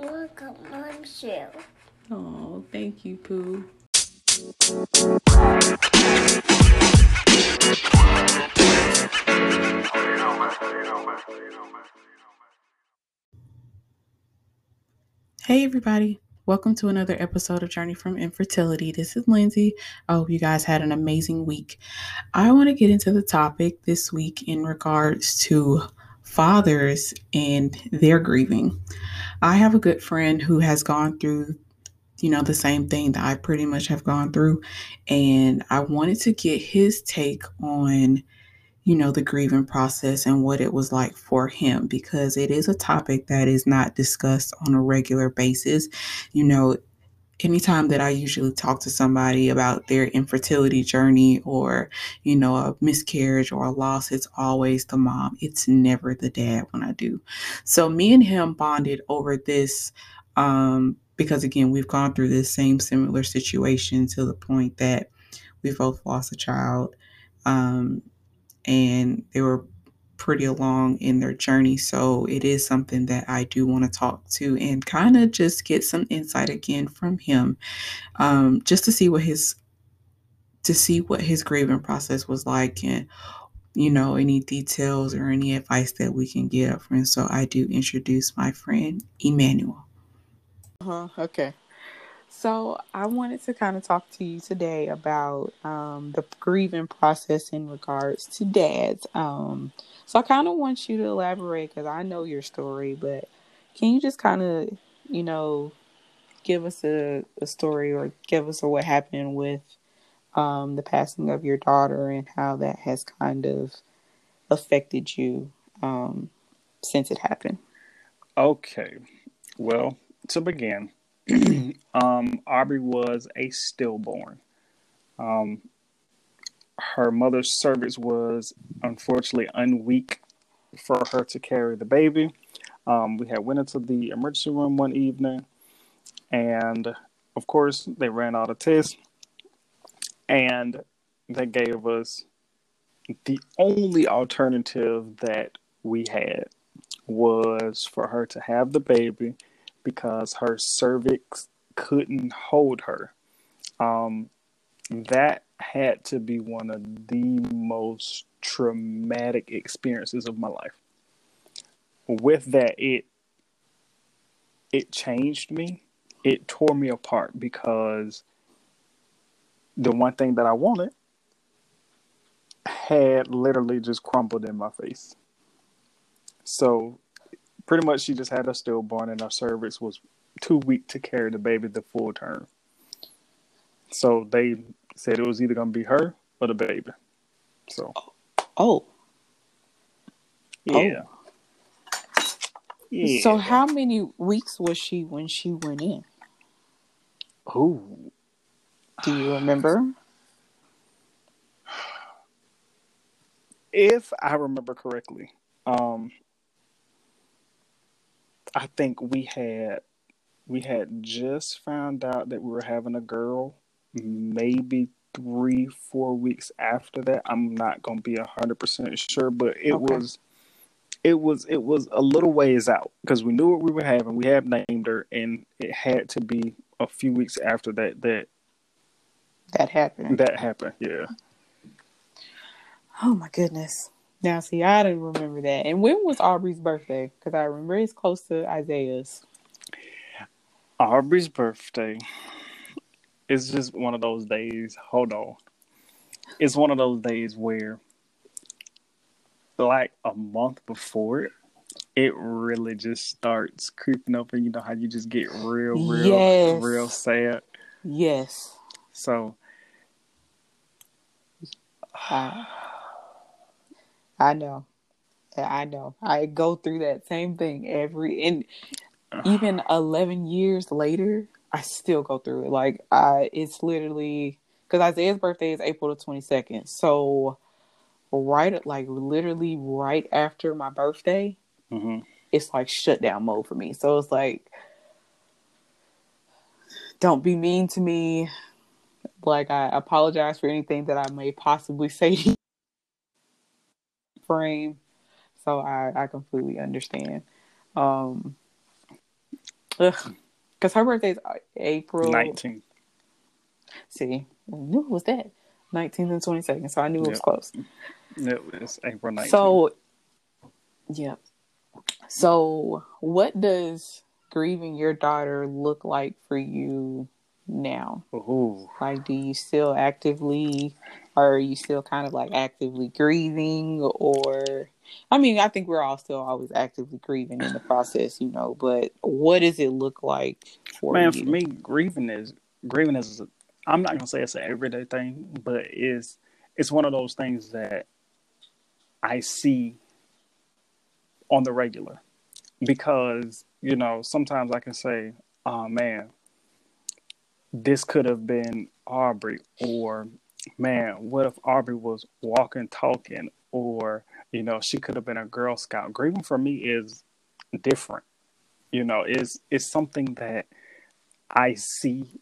Show. Oh, thank you, Pooh. Hey, everybody. Welcome to another episode of Journey from Infertility. This is Linzy. I hope you guys had an amazing week. I want to get into the topic this week in regards to fathers and their grieving. I have a good friend who has gone through you know the same thing that I pretty much have gone through and I wanted to get his take on you know, the grieving process and what it was like for him because it is a topic that is not discussed on a regular basis. You know, anytime that I usually talk to somebody about their infertility journey or, you know, a miscarriage or a loss, it's always the mom. It's never the dad when I do. So me and him bonded over this um, because, again, we've gone through this same similar situation to the point that we both lost a child. Um, and they were pretty along in their journey. So it is something that I do want to talk to and kind of just get some insight again from him, um, just to see what his to see what his grieving process was like and you know any details or any advice that we can up from. So I do introduce my friend Emmanuel. Uh-huh. Okay. So I wanted to kind of talk to you today about um, the grieving process in regards to dads. Um, so I kind of want you to elaborate because I know your story, but can you just kind of, you know, give us a, a, story or give us a what happened with um, the passing of your daughter and how that has kind of affected you um, since it happened? Okay. Well, to begin, um, Aubrey was a stillborn. Um, her mother's cervix was unfortunately unweak for her to carry the baby. Um, we had went into the emergency room one evening, and of course they ran out of tests, and they gave us the only alternative that we had was for her to have the baby because her cervix couldn't hold her. Um, that had to be one of the most traumatic experiences of my life. With that, it it changed me. It tore me apart because the one thing that I wanted had literally just crumbled in my face. So pretty much she just had a stillborn and her cervix was too weak to carry the baby the full term. So they said it was either gonna be her or the baby. So Oh. Yeah. Oh. Yeah. So how many weeks was she when she went in? Ooh. Do you remember? If I remember correctly, um, I think we had we had just found out that we were having a girl maybe three four weeks after that. I'm not gonna be a hundred percent sure but it okay. was it was it was a little ways out because we knew what we were having. We had named her and it had to be a few weeks after that that that happened. that happened yeah. Oh my goodness now, see, I didn't remember that. And when was Aubrey's birthday? Because I remember it's close to Isaiah's. Aubrey's birthday is just one of those days. Hold on. It's one of those days where, like a month before it, it really just starts creeping up, and you know how you just get real, real, yes. real sad. Yes. So. Uh, I know. I know. I go through that same thing every and even 11 years later, I still go through it. Like I it's literally cuz Isaiah's birthday is April the 22nd. So right like literally right after my birthday, mm-hmm. it's like shutdown mode for me. So it's like don't be mean to me. Like I apologize for anything that I may possibly say to you frame. So I, I completely understand. Um, Because her birthday is April 19th. See, I knew it was that 19th and 22nd, so I knew it was close. It was April 19th. So, yeah. So, what does grieving your daughter look like for you now? Ooh. Like, do you still actively, or are you still kind of like actively grieving? Or, I mean, I think we're all still always actively grieving in the process, you know, but what does it look like for Man, you? for me, grieving is grieving is. I'm not gonna say it's an everyday thing, but is it's one of those things that I see on the regular because you know sometimes I can say, "Oh man, this could have been Aubrey," or "Man, what if Aubrey was walking, talking," or you know, she could have been a Girl Scout. Grieving for me is different. You know, is is something that I see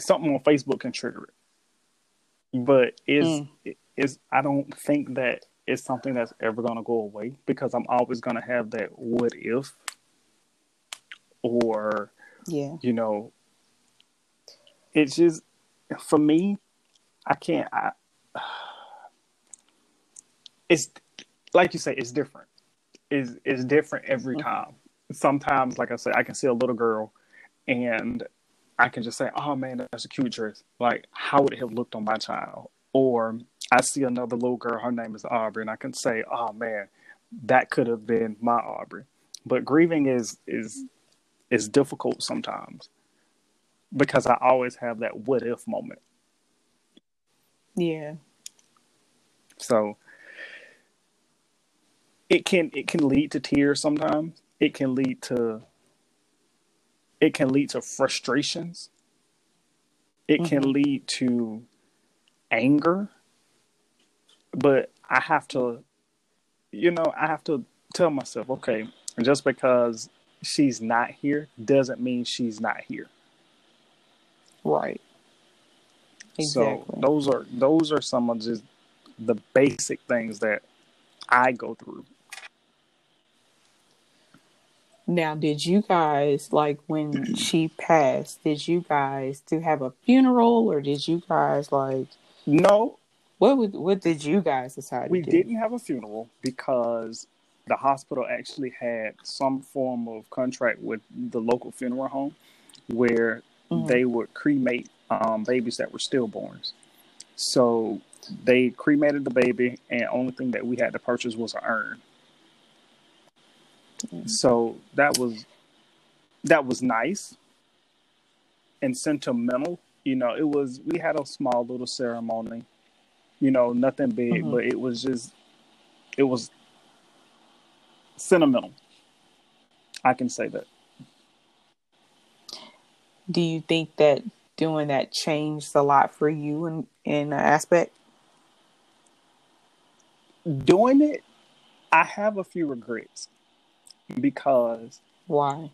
something on Facebook can trigger it. But is Mm. is I don't think that it's something that's ever gonna go away because I'm always gonna have that what if or yeah. you know it's just for me I can't I it's like you say it's different. Is it's different every Mhm. time. Sometimes like I say I can see a little girl and I can just say, "Oh man, that's a cute dress." Like, how would it have looked on my child? Or I see another little girl, her name is Aubrey, and I can say, "Oh man, that could have been my Aubrey." But grieving is is is difficult sometimes because I always have that what if moment. Yeah. So it can it can lead to tears sometimes. It can lead to it can lead to frustrations. It can Mhm. lead to anger. But I have to you know, I have to tell myself, okay, just because she's not here doesn't mean she's not here. Right. Exactly. So those are those are some of just the basic things that I go through. Now, did you guys like when she passed? Did you guys do have a funeral, or did you guys like No, what? Would, what did you guys decide? we to do? didn't have a funeral because the hospital actually had some form of contract with the local funeral home where Mhm. they would cremate um, babies that were stillborns. So they cremated the baby, and only thing that we had to purchase was an urn. Mhm. So that was that was nice and sentimental. You know, it was we had a small little ceremony. You know, nothing big, Mhm. but it was just it was sentimental. I can say that. Do you think that doing that changed a lot for you in in an aspect? Doing it, I have a few regrets because Why?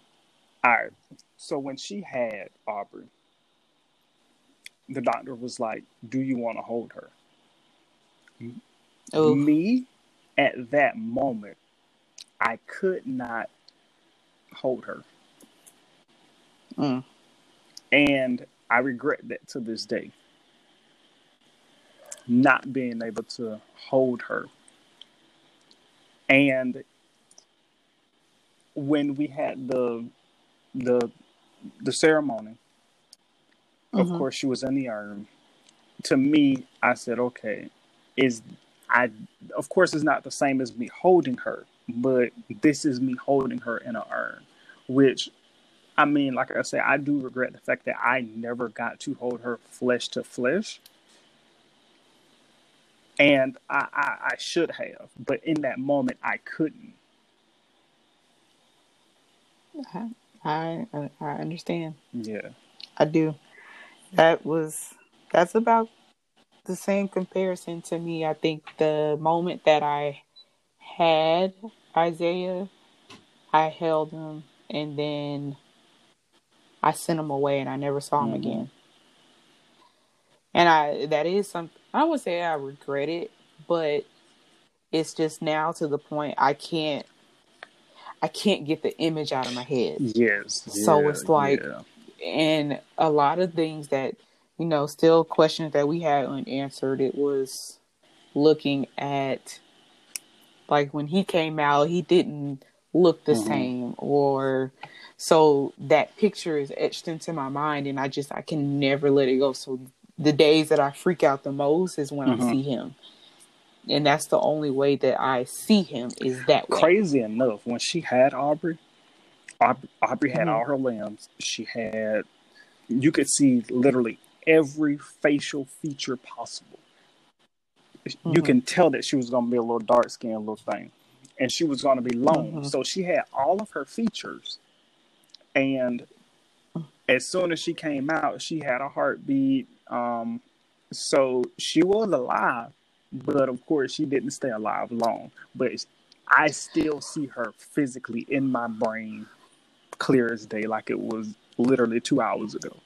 all right. So when she had Aubrey, the doctor was like, "Do you want to hold her?" Oh, Me, at that moment, I could not hold her, mm, and I regret that to this day. Not being able to hold her, and when we had the the the ceremony, of Mhm. course she was in the urn to me i said okay is i of course it's not the same as me holding her but this is me holding her in an urn which i mean like i said i do regret the fact that i never got to hold her flesh to flesh and i i, I should have but in that moment i couldn't I, I I understand. yeah I do. That was that's about the same comparison to me. I think the moment that I had Isaiah, I held him and then I sent him away and I never saw him Mhm. again. And I that is some I would say I regret it, but it's just now to the point I can't I can't get the image out of my head. Yes. So yeah, it's like, yeah. and a lot of things that you know, still questions that we had unanswered. It was looking at like when he came out, he didn't look the Mhm. same, or so that picture is etched into my mind, and I just I can never let it go. So the days that I freak out the most is when Mhm. I see him. And that's the only way that I see him is that way. crazy enough, when she had Aubrey, Aubrey, Aubrey had Mhm. all her limbs. She had, you could see literally every facial feature possible. You Mhm. can tell that she was going to be a little dark skinned little thing, and she was going to be long. Mhm. So she had all of her features, and as soon as she came out, she had a heartbeat. Um, so she was alive, but of course she didn't stay alive long. But I still see her physically in my brain, clear as day, like it was literally two hours ago.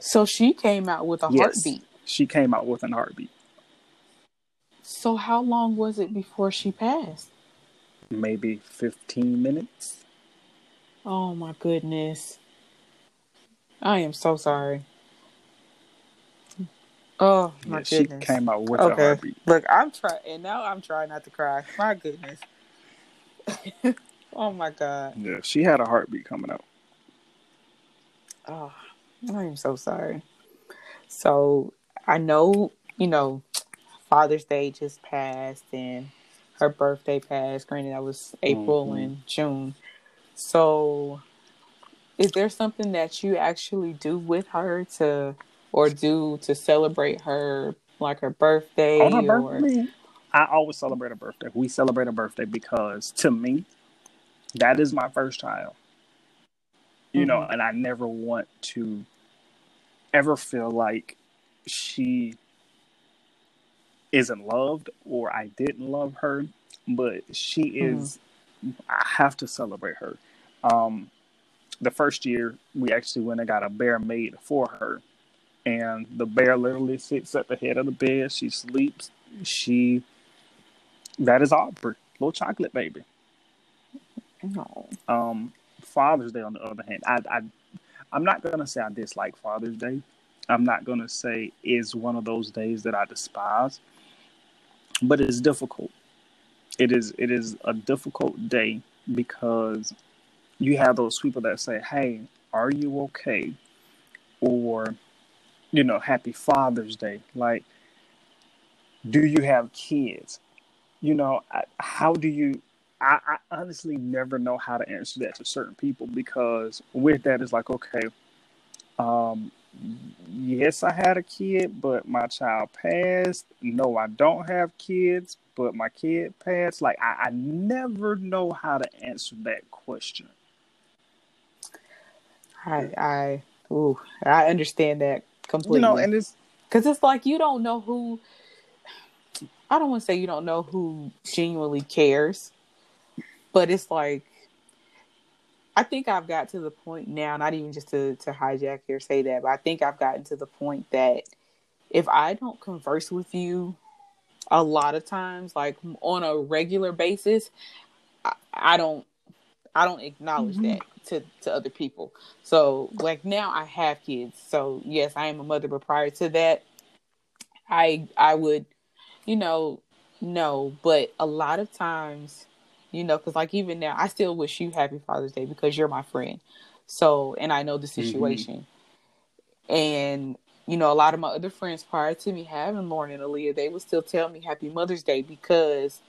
So she came out with a Yes. heartbeat. She came out with an heartbeat, So how long was it before she passed? maybe fifteen minutes. Oh my goodness. I am so sorry. Oh my Yeah, she goodness. came out with a heartbeat. Look, I'm trying and now I'm trying not to cry. My goodness. oh my god. Yeah, she had a heartbeat coming out. Oh, I am so sorry. So I know, you know, Father's Day just passed and her birthday passed. Granted, that was April Mhm. and June. So, is there something that you actually do with her to, or do to celebrate her, like her birthday? On her or... birthday, I always celebrate a birthday. We celebrate a birthday because to me, that is my first child. You know, Mhm. and I never want to ever feel like she isn't loved or I didn't love her, but she is I have to celebrate her. Um the first year we actually went and got a bear made for her and the bear literally sits at the head of the bed. She sleeps. She that is Aubrey, little chocolate baby. No. Um, Father's Day, on the other hand, I, I I'm not gonna say I dislike Father's Day. I'm not gonna say is one of those days that I despise, but it's difficult. It is it is a difficult day because you have those people that say, "Hey, are you okay?" or you know, "Happy Father's Day." Like, do you have kids? You know, how do you I, I honestly never know how to answer that to certain people because with that it's like okay um yes i had a kid but my child passed no i don't have kids but my kid passed like i, I never know how to answer that question I, I, ooh, I understand that completely. you know and it's Because it's like you don't know who. I don't want to say you don't know who genuinely cares, but it's like I think I've got to the point now, not even just to to hijack or say that, but I think I've gotten to the point that if I don't converse with you a lot of times, like on a regular basis, I, I don't I don't acknowledge Mhm. that to to other people. So like now I have kids. So yes, I am a mother, but prior to that, I I would, you know, no. But a lot of times, you know, because like even now, I still wish you happy Father's Day because you're my friend. So and I know the mm-hmm. situation, and you know, a lot of my other friends prior to me having Lauren and Aaliyah, they would still tell me Happy Mother's Day because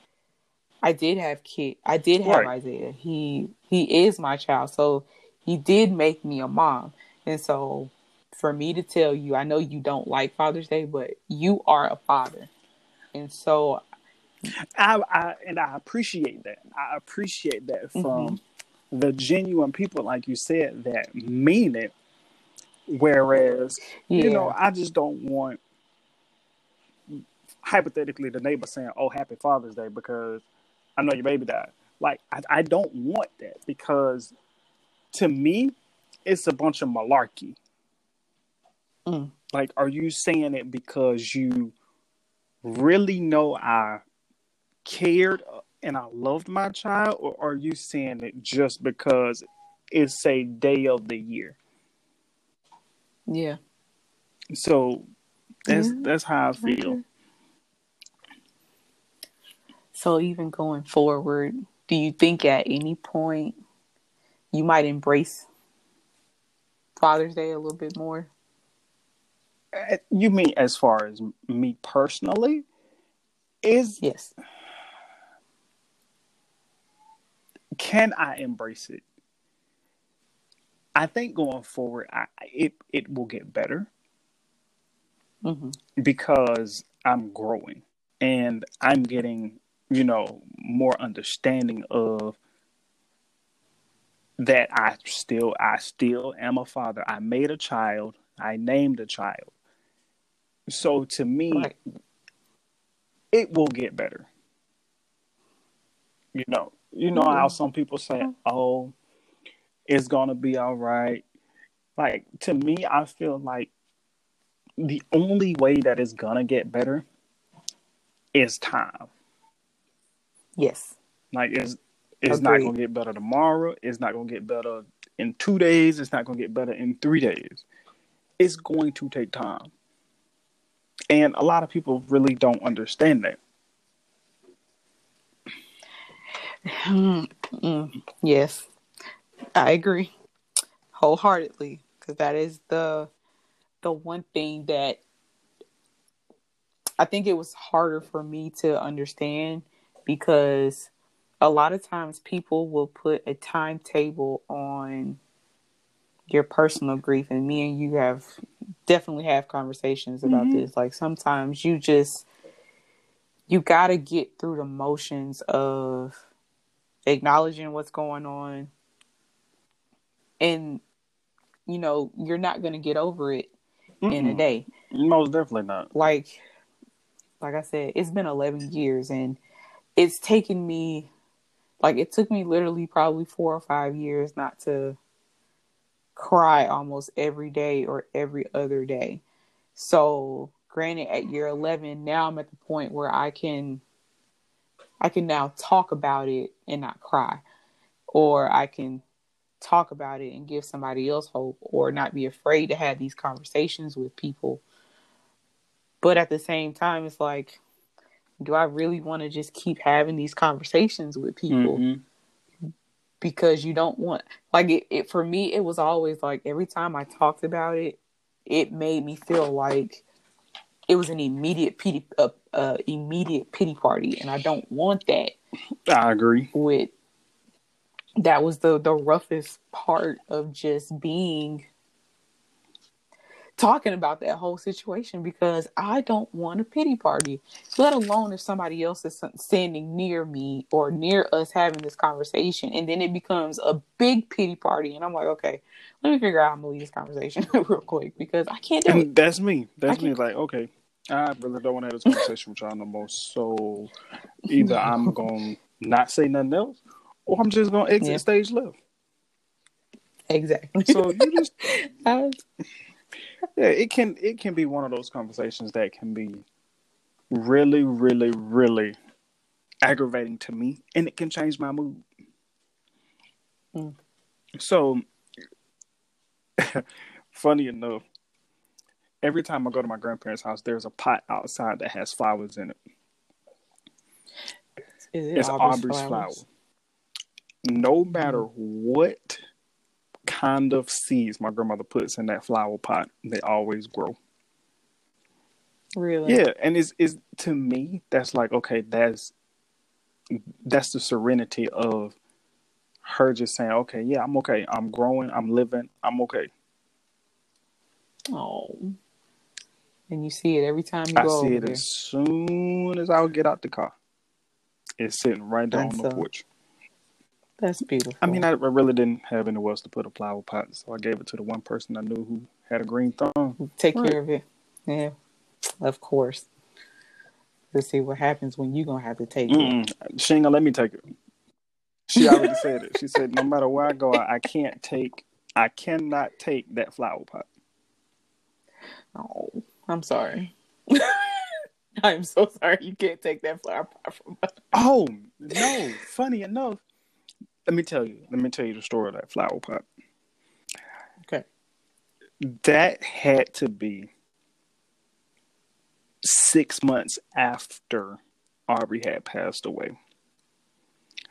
I did have kid. I did have Right. Isaiah. He he is my child, so he did make me a mom. And so for me to tell you, I know you don't like Father's Day, but you are a father. And so I, I and I appreciate that. I appreciate that from Mhm. the genuine people, like you said, that mean it. Whereas, yeah, you know, I just don't want hypothetically the neighbor saying, "Oh, Happy Father's Day," because I know your baby died. Like, I, I don't want that because to me, it's a bunch of malarkey. Mm. Like, are you saying it because you really know I cared and I loved my child, or are you saying it just because it's a day of the year? Yeah. So that's Yeah. that's how I feel. So even going forward, do you think at any point you might embrace Father's Day a little bit more? Uh, You mean as far as me personally? Is Yes. Can I embrace it? I think going forward, I, it it will get better hmm because I'm growing and I'm getting, you know, more understanding of that I still I still am a father. I made a child. I named a child. So to me, Right. it will get better. You know, you know how some people say, "Oh, it's gonna be all right." Like to me, I feel like the only way that it's gonna get better is time. Yes. Like it's it's not gonna get better tomorrow. It's not gonna get better in two days. It's not gonna get better in three days. It's going to take time, and a lot of people really don't understand that. Mm, mm, yes, I agree wholeheartedly because that is the the one thing that I think it was harder for me to understand because a lot of times people will put a timetable on your personal grief and me and you have definitely have conversations about Mhm. this like sometimes you just you got to get through the motions of acknowledging what's going on. And you know you're not going to get over it in a day. Most definitely not. like like i said it's been 11 years and it's taken me like it took me literally probably 4 or 5 years not to cry almost every day or every other day. So granted at year 11 now i'm at the point where i can i can now talk about it and not cry. Or i can talk about it and give somebody else hope or not be afraid to have these conversations with people. But at the same time it's like do i really want to just keep having these conversations with people? Mhm. because you don't want like it, it for me it was always like every time i talked about it it made me feel like it was an immediate pity uh, immediate pity party and i don't want that I agree. with that was the the roughest part of just being talking about that whole situation because I don't want a pity party, let alone if somebody else is standing near me or near us having this conversation, and then it becomes a big pity party, and I'm like, okay, let me figure out how I'm gonna leave this conversation real quick because I can't do it. That's me. That's me. Like, okay, I really don't want to have this conversation with y'all no more. So either I'm going to not say nothing else, or I'm just going to exit Yeah. stage left. Exactly. So you just I- yeah, it can it can be one of those conversations that can be really, really, really aggravating to me, and it can change my mood. Mm. So, funny enough, every time I go to my grandparents' house, there's a pot outside that has flowers in it. is it It's Aubrey's flower. No matter what kind of seeds my grandmother puts in that flower pot, they always grow. Really? Yeah, and it's is to me that's like okay, that's that's the serenity of her just saying, okay, yeah, I'm okay, I'm growing, I'm living, I'm okay. Oh. And you see it every time you I go I see over it there. as soon as I get out the car. It's sitting right there on the a- porch. That's beautiful. I mean, I really didn't have anywhere else to put a flower pot, so I gave it to the one person I knew who had a green thumb. take Right. care of it. Yeah, of course. Let's see what happens when you're gonna have to take it. Mm-mm. She ain't gonna let me take it. She already said it. She said, no matter where I go, I, I can't take, I cannot take that flower pot. Oh, I'm sorry. I'm so sorry. You can't take that flower pot from us. Oh no! Funny enough, let me tell you. Let me tell you the story of that flower pot. Okay. That had to be six months after Aubrey had passed away.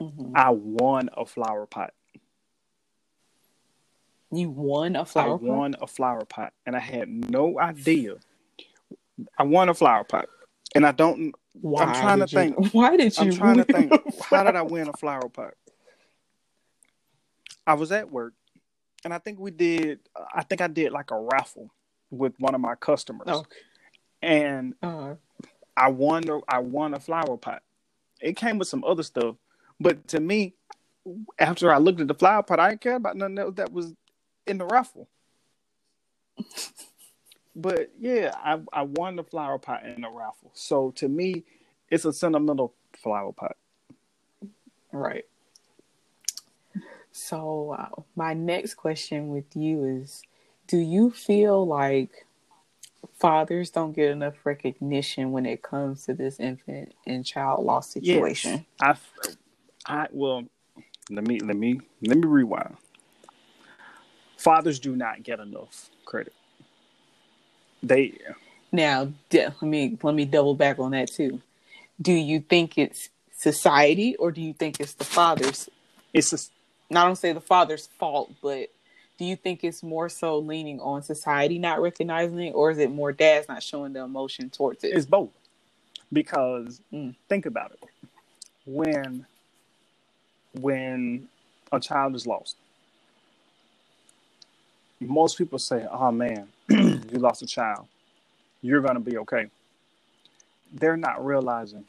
Mhm. I won a flower pot. You won a flower I pot? won a flower pot, and I had no idea. I won a flower pot, and I don't. Why I'm trying to did you- think. Why did you? I'm trying to think. How did I win a flower pot? I was at work, and I think we did. I think I did like a raffle with one of my customers, Oh, and uh, I won. The, I won a flower pot. It came with some other stuff, but to me, after I looked at the flower pot, I didn't care about nothing else that was in the raffle. but yeah, I I won the flower pot in the raffle. So to me, it's a sentimental flower pot. right. So uh, my next question with you is: Do you feel like fathers don't get enough recognition when it comes to this infant and child loss situation? Yes, I, I well, let me let me let me rewind. Fathers do not get enough credit. They Now, let me let me double back on that too. Do you think it's society, or do you think it's the fathers? it's a, I don't say the father's fault, but do you think it's more so leaning on society not recognizing it, or is it more dads not showing the emotion towards it? it's both because Mm. think about it when when a child is lost most people say oh man you lost a child you're going to be okay they're not realizing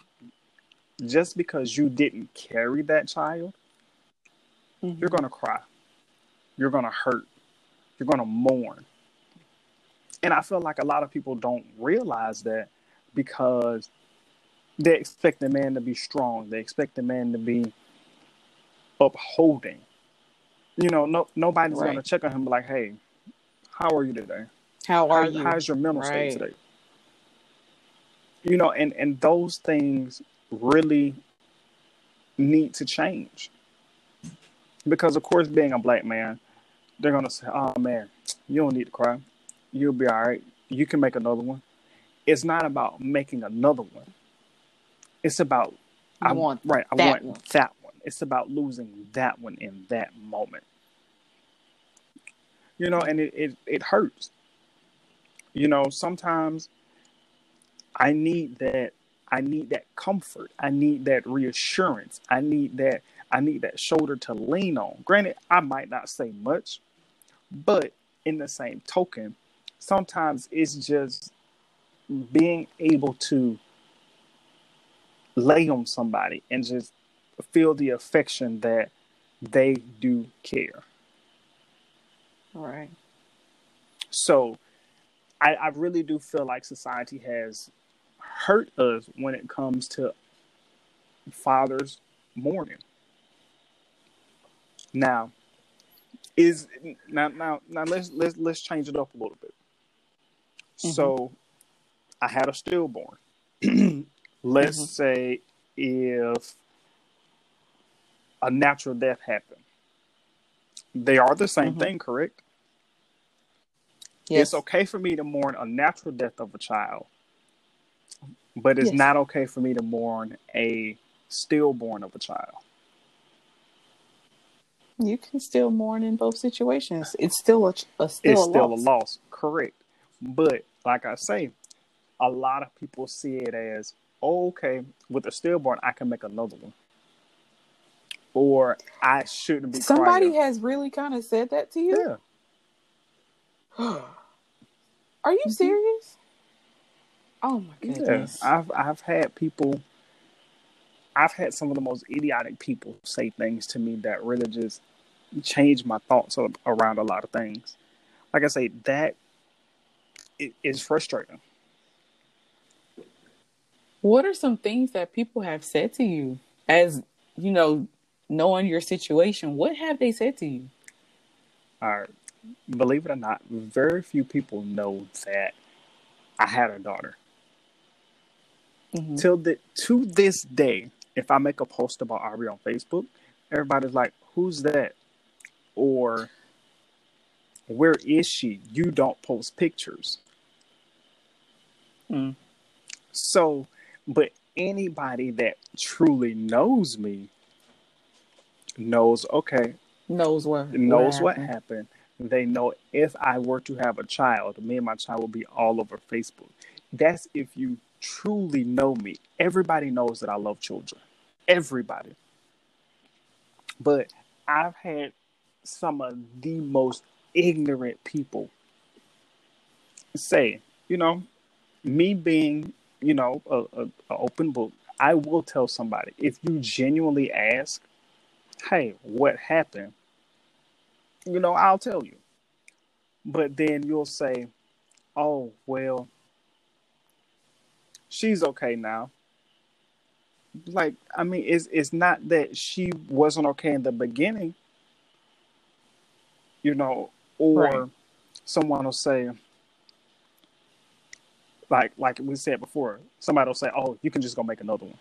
just because you didn't carry that child Mhm. you're going to cry you're going to hurt you're going to mourn and i feel like a lot of people don't realize that because they expect the man to be strong. They expect the man to be upholding. You know, no nobody's Right. gonna check on him like, hey, how are you today? How are How- you? How's your mental Right. state today? You know, and and those things really need to change. Because of course, being a black man, they're gonna say, "Oh man, you don't need to cry. You'll be all right. You can make another one." It's not about making another one. It's about You I want right. I want one. that one. It's about losing that one in that moment. You know, and it, it, it hurts. You know, sometimes I need that I need that comfort. I need that reassurance. I need that I need that shoulder to lean on. Granted, I might not say much, but in the same token, sometimes it's just being able to lay on somebody and just feel the affection that they do care. right. So I, I really do feel like society has hurt us when it comes to fathers mourning. Now, is now now now let's let's let's change it up a little bit. So I had a stillborn. let's Mhm. say if a natural death happened. They are the same Mhm. thing, correct? Yes. It's okay for me to mourn a natural death of a child, but it's Yes. not okay for me to mourn a stillborn of a child. You can still mourn in both situations. It's still a, a still it's a still loss. a loss, correct? But like I say, a lot of people see it as oh, okay, with a stillborn, I can make another one, or I shouldn't be. Somebody crying. has really kind of said that to you. yeah, Are you Mhm. serious? Oh my yeah. goodness. I've I've had people. I've had some of the most idiotic people say things to me that really just changed my thoughts around a lot of things. Like I say, that it is frustrating. What are some things that people have said to you as you know, knowing your situation? What have they said to you? All right. Believe it or not, very few people know that I had a daughter. Mm-hmm. Till the to this day, if I make a post about Aubrey on Facebook, everybody's like, "Who's that?" or "Where is she?" You don't post pictures. Mm. So, but anybody that truly knows me knows okay knows what knows what happened. what happened. They know if I were to have a child, me and my child will be all over Facebook. That's if you truly know me. Everybody knows that I love children. Everybody. But I've had some of the most ignorant people say, you know, me being, you know, a, a, a open book, I will tell somebody if you genuinely ask, hey, what happened? You know, I'll tell you. But then you'll say, oh, well, she's okay now. Like, I mean, it's it's not that she wasn't okay in the beginning, you know, or right. someone will say, like like we said before, somebody will say, "Oh, you can just go make another one."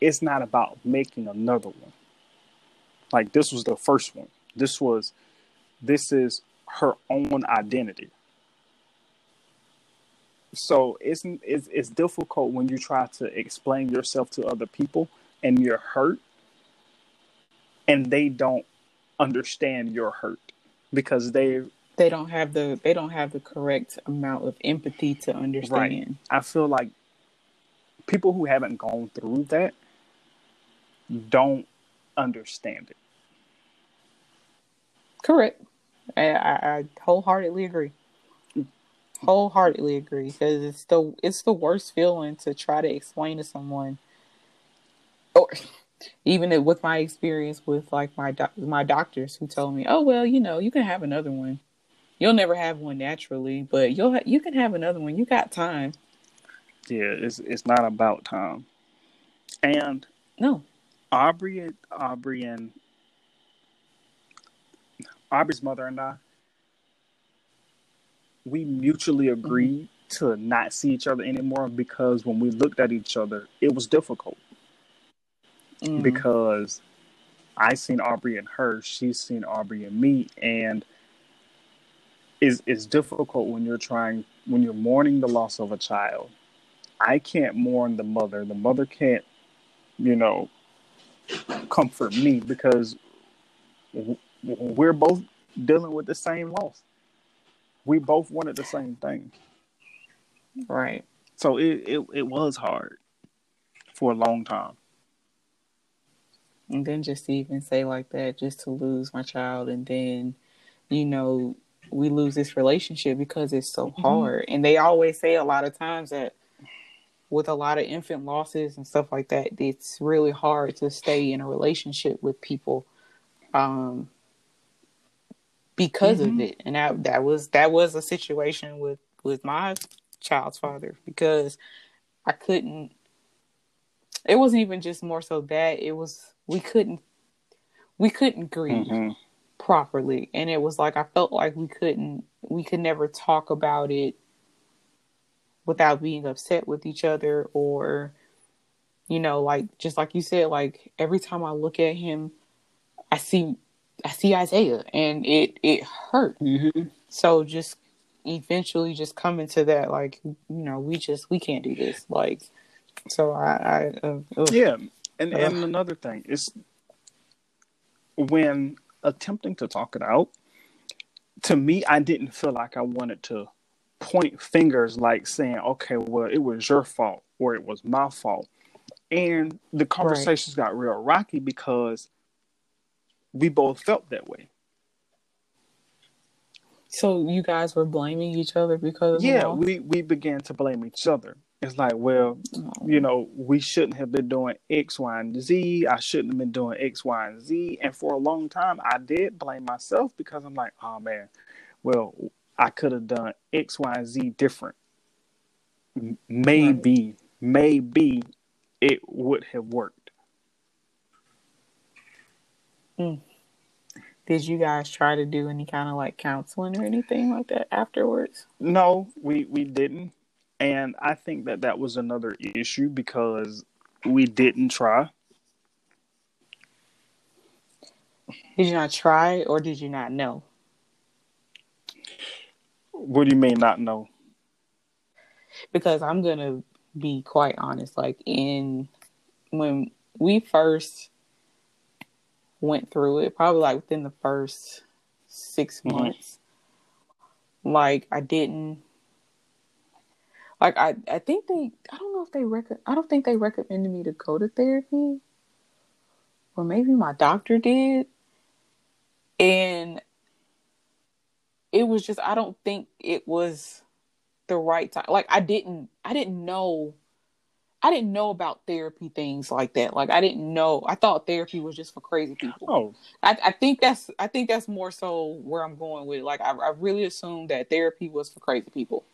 It's not about making another one. Like this was the first one. This was, this is her own identity so it's, it's it's difficult when you try to explain yourself to other people and you're hurt and they don't understand your hurt because they they don't have the they don't have the correct amount of empathy to understand. Right. I feel like people who haven't gone through that don't understand it. Correct. I, I, I wholeheartedly agree. Wholeheartedly agree because it's the it's the worst feeling to try to explain to someone or even with my experience with like my doc- my doctors who told me oh well you know you can have another one. You'll never have one naturally but you'll ha- you can have another one. You got time. Yeah it's it's not about time. And no. Aubrey aubrey and aubrey's mother and i we mutually mm-hmm. agreed mm-hmm. to not see each other anymore because when we looked at each other, it was difficult. Mm-hmm. Because I seen Aubrey and her, she's seen Aubrey and me, and is it's difficult when you're trying when you're mourning the loss of a child. I can't mourn the mother. The mother can't, you know, comfort me because we're both dealing with the same loss we both wanted the same thing. Right. So it, it, it was hard for a long time. And then just to even say like that, just to lose my child and then, you know, we lose this relationship because it's so mm-hmm. hard. And they always say a lot of times that with a lot of infant losses and stuff like that, it's really hard to stay in a relationship with people. Um, because mm-hmm. of it. And that that was that was a situation with with my child's father because I couldn't it wasn't even just more so that it was we couldn't we couldn't grieve mm-hmm. properly and it was like I felt like we couldn't we could never talk about it without being upset with each other or you know like just like you said like every time I look at him I see I see Isaiah and it it hurt. Mm-hmm. So just eventually just coming to that like you know we just we can't do this like so I, I uh, yeah and and another thing is when attempting to talk it out to me I didn't feel like I wanted to point fingers like saying okay well it was your fault or it was my fault and the conversations right. got real rocky because we both felt that way. So you guys were blaming each other because yeah, we we began to blame each other. It's like, well, oh. you know, we shouldn't have been doing X, Y, and Z. I shouldn't have been doing X, Y, and Z. And for a long time, I did blame myself because I'm like, oh man, well, I could have done X, Y, and Z different. Maybe, right. maybe it would have worked. Mm. Did you guys try to do any kind of like counseling or anything like that afterwards? No, we we didn't. And I think that that was another issue because we didn't try. Did you not try or did you not know? What do you mean not know? Because I'm going to be quite honest like in when we first went through it, probably like within the first 6 Mhm. months. Like I didn't like I I think they I don't know if they rec I don't think they recommended me to go to therapy. Or maybe my doctor did. And it was just I don't think it was the right time. Like I didn't I didn't know I didn't know about therapy things like that. Like I didn't know. I thought therapy was just for crazy people. Oh, I, I think that's I think that's more so where I'm going with. it. Like I, I really assumed that therapy was for crazy people,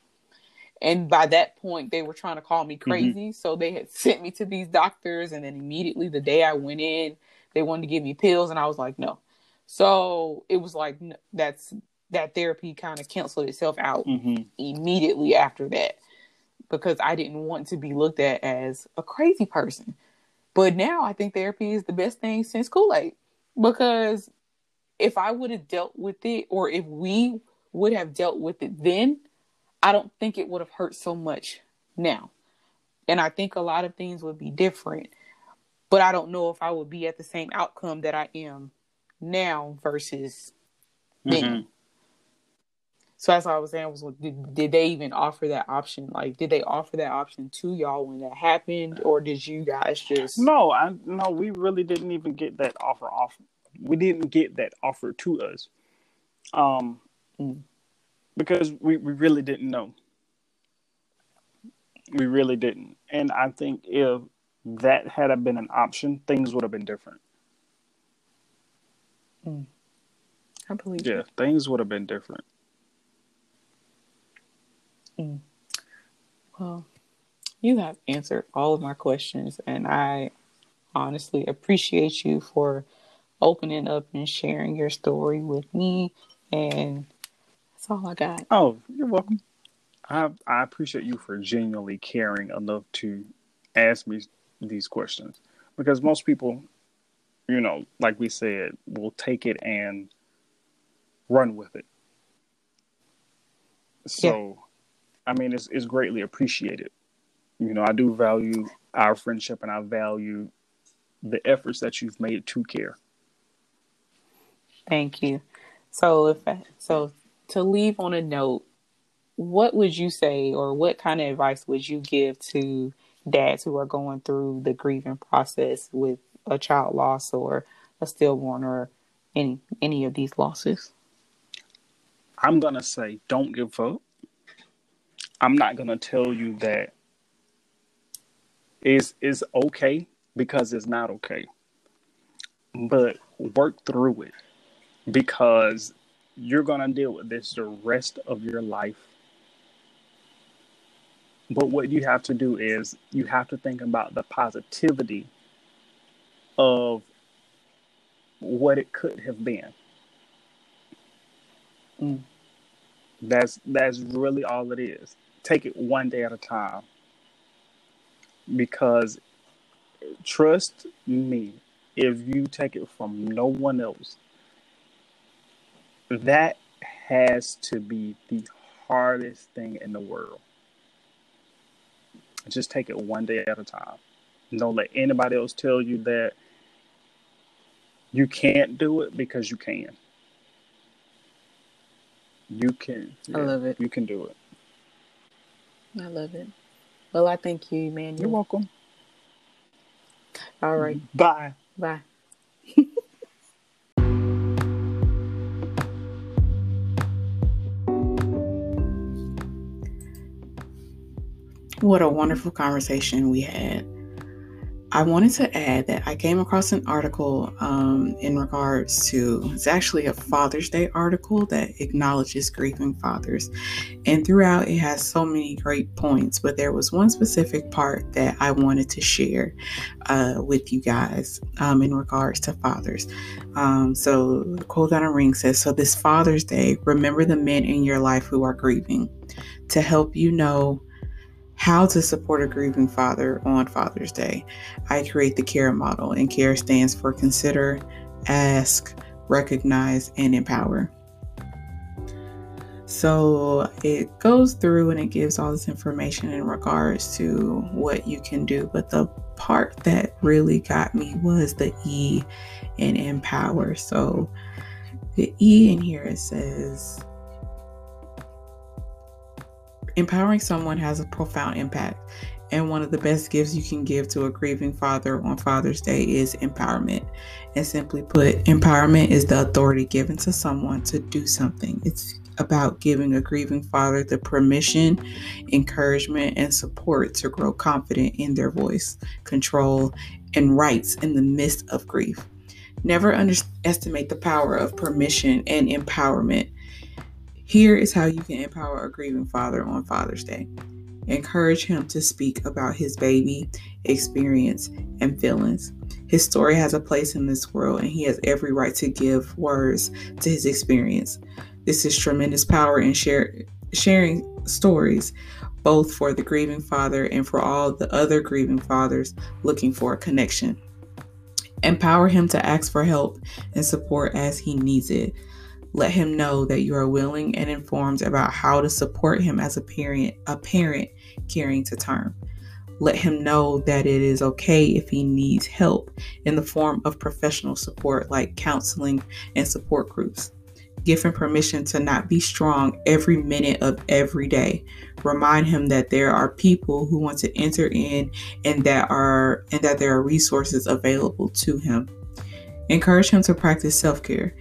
and by that point they were trying to call me crazy. So they had sent me to these doctors, and then immediately the day I went in, they wanted to give me pills, and I was like, no. So it was like that's that therapy kind of canceled itself out hmm immediately after that because I didn't want to be looked at as a crazy person. But now I think therapy is the best thing since Kool Aid because if I would have dealt with it or if we would have dealt with it then, I don't think it would have hurt so much now. And I think a lot of things would be different. But I don't know if I would be at the same outcome that I am now versus then. Mm-hmm. So that's what I was saying was did, did they even offer that option? Like did they offer that option to y'all when that happened or did you guys just No, I no, we really didn't even get that offer off. We didn't get that offer to us. Um Mm. because we, we really didn't know. We really didn't. And I think if that had been an option, things would have been different. I believe Yeah, things would have been different. Mm. Well, you have answered all of my questions and I honestly appreciate you for opening up and sharing your story with me and that's all I got. Oh, you're welcome. I I appreciate you for genuinely caring enough to ask me these questions because most people, you know, like we said, will take it and run with it. So, I mean, it's it's greatly appreciated. You know, I do value our friendship and I value the efforts that you've made to care. Thank you. So if so to leave on a note, what would you say or what kind of advice would you give to dads who are going through the grieving process with a child loss or a stillborn or any any of these losses? I'm gonna say don't give up. I'm not gonna tell you that is is okay because it's not okay. But work through it because you're gonna deal with this the rest of your life. But what you have to do is you have to think about the positivity of what it could have been. Mm. That's that's really all it is. Take it one day at a time. Because trust me, if you take it from no one else, that has to be the hardest thing in the world. Just take it one day at a time. Don't let anybody else tell you that you can't do it because you can. You can. I love it. You can do it. I love it. Well, I thank you, man. You're welcome. All right. Bye. Bye. What a wonderful conversation we had. I wanted to add that I came across an article um, in regards to it's actually a Father's Day article that acknowledges grieving fathers. And throughout, it has so many great points, but there was one specific part that I wanted to share uh, with you guys um, in regards to fathers. Um, so, the quote on a ring says So, this Father's Day, remember the men in your life who are grieving to help you know how to support a grieving father on Father's Day. I create the CARE model, and CARE stands for consider, ask, recognize, and empower. So it goes through and it gives all this information in regards to what you can do. But the part that really got me was the E in empower. So the E in here it says empowering someone has a profound impact. And one of the best gifts you can give to a grieving father on Father's Day is empowerment. And simply put, empowerment is the authority given to someone to do something. It's about giving a grieving father the permission, encouragement, and support to grow confident in their voice, control, and rights in the midst of grief. Never underestimate the power of permission and empowerment. Here is how you can empower a grieving father on Father's Day. Encourage him to speak about his baby experience and feelings. His story has a place in this world, and he has every right to give words to his experience. This is tremendous power in share, sharing stories, both for the grieving father and for all the other grieving fathers looking for a connection. Empower him to ask for help and support as he needs it. Let him know that you are willing and informed about how to support him as a parent, a parent carrying to term. Let him know that it is okay if he needs help in the form of professional support like counseling and support groups. Give him permission to not be strong every minute of every day. Remind him that there are people who want to enter in and that are and that there are resources available to him. Encourage him to practice self-care,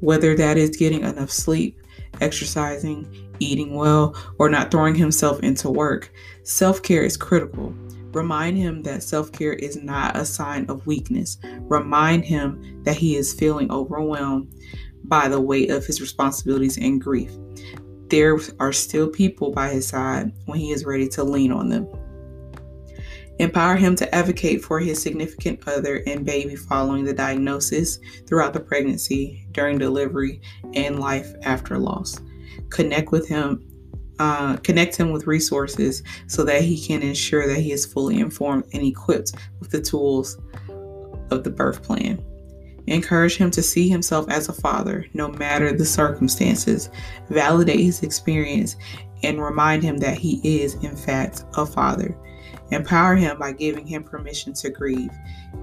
whether that is getting enough sleep, exercising, eating well, or not throwing himself into work. Self-care is critical. Remind him that self care is not a sign of weakness. Remind him that he is feeling overwhelmed by the weight of his responsibilities and grief. There are still people by his side when he is ready to lean on them. Empower him to advocate for his significant other and baby following the diagnosis, throughout the pregnancy, during delivery, and life after loss. Connect with him uh, connect him with resources so that he can ensure that he is fully informed and equipped with the tools of the birth plan. Encourage him to see himself as a father, no matter the circumstances. Validate his experience and remind him that he is, in fact, a father. Empower him by giving him permission to grieve.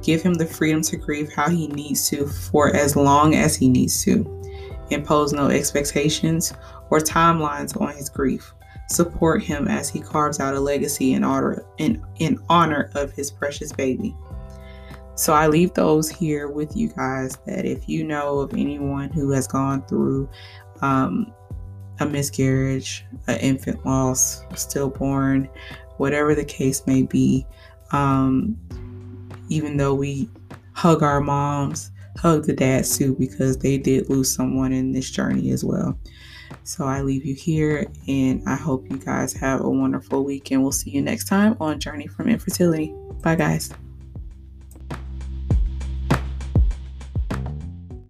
Give him the freedom to grieve how he needs to for as long as he needs to. Impose no expectations or timelines on his grief. Support him as he carves out a legacy in honor, in, in honor of his precious baby. So I leave those here with you guys that if you know of anyone who has gone through um, a miscarriage, an infant loss, stillborn, whatever the case may be, um, even though we hug our moms, hug the dads too, because they did lose someone in this journey as well. So I leave you here and I hope you guys have a wonderful week and we'll see you next time on Journey from Infertility. Bye, guys.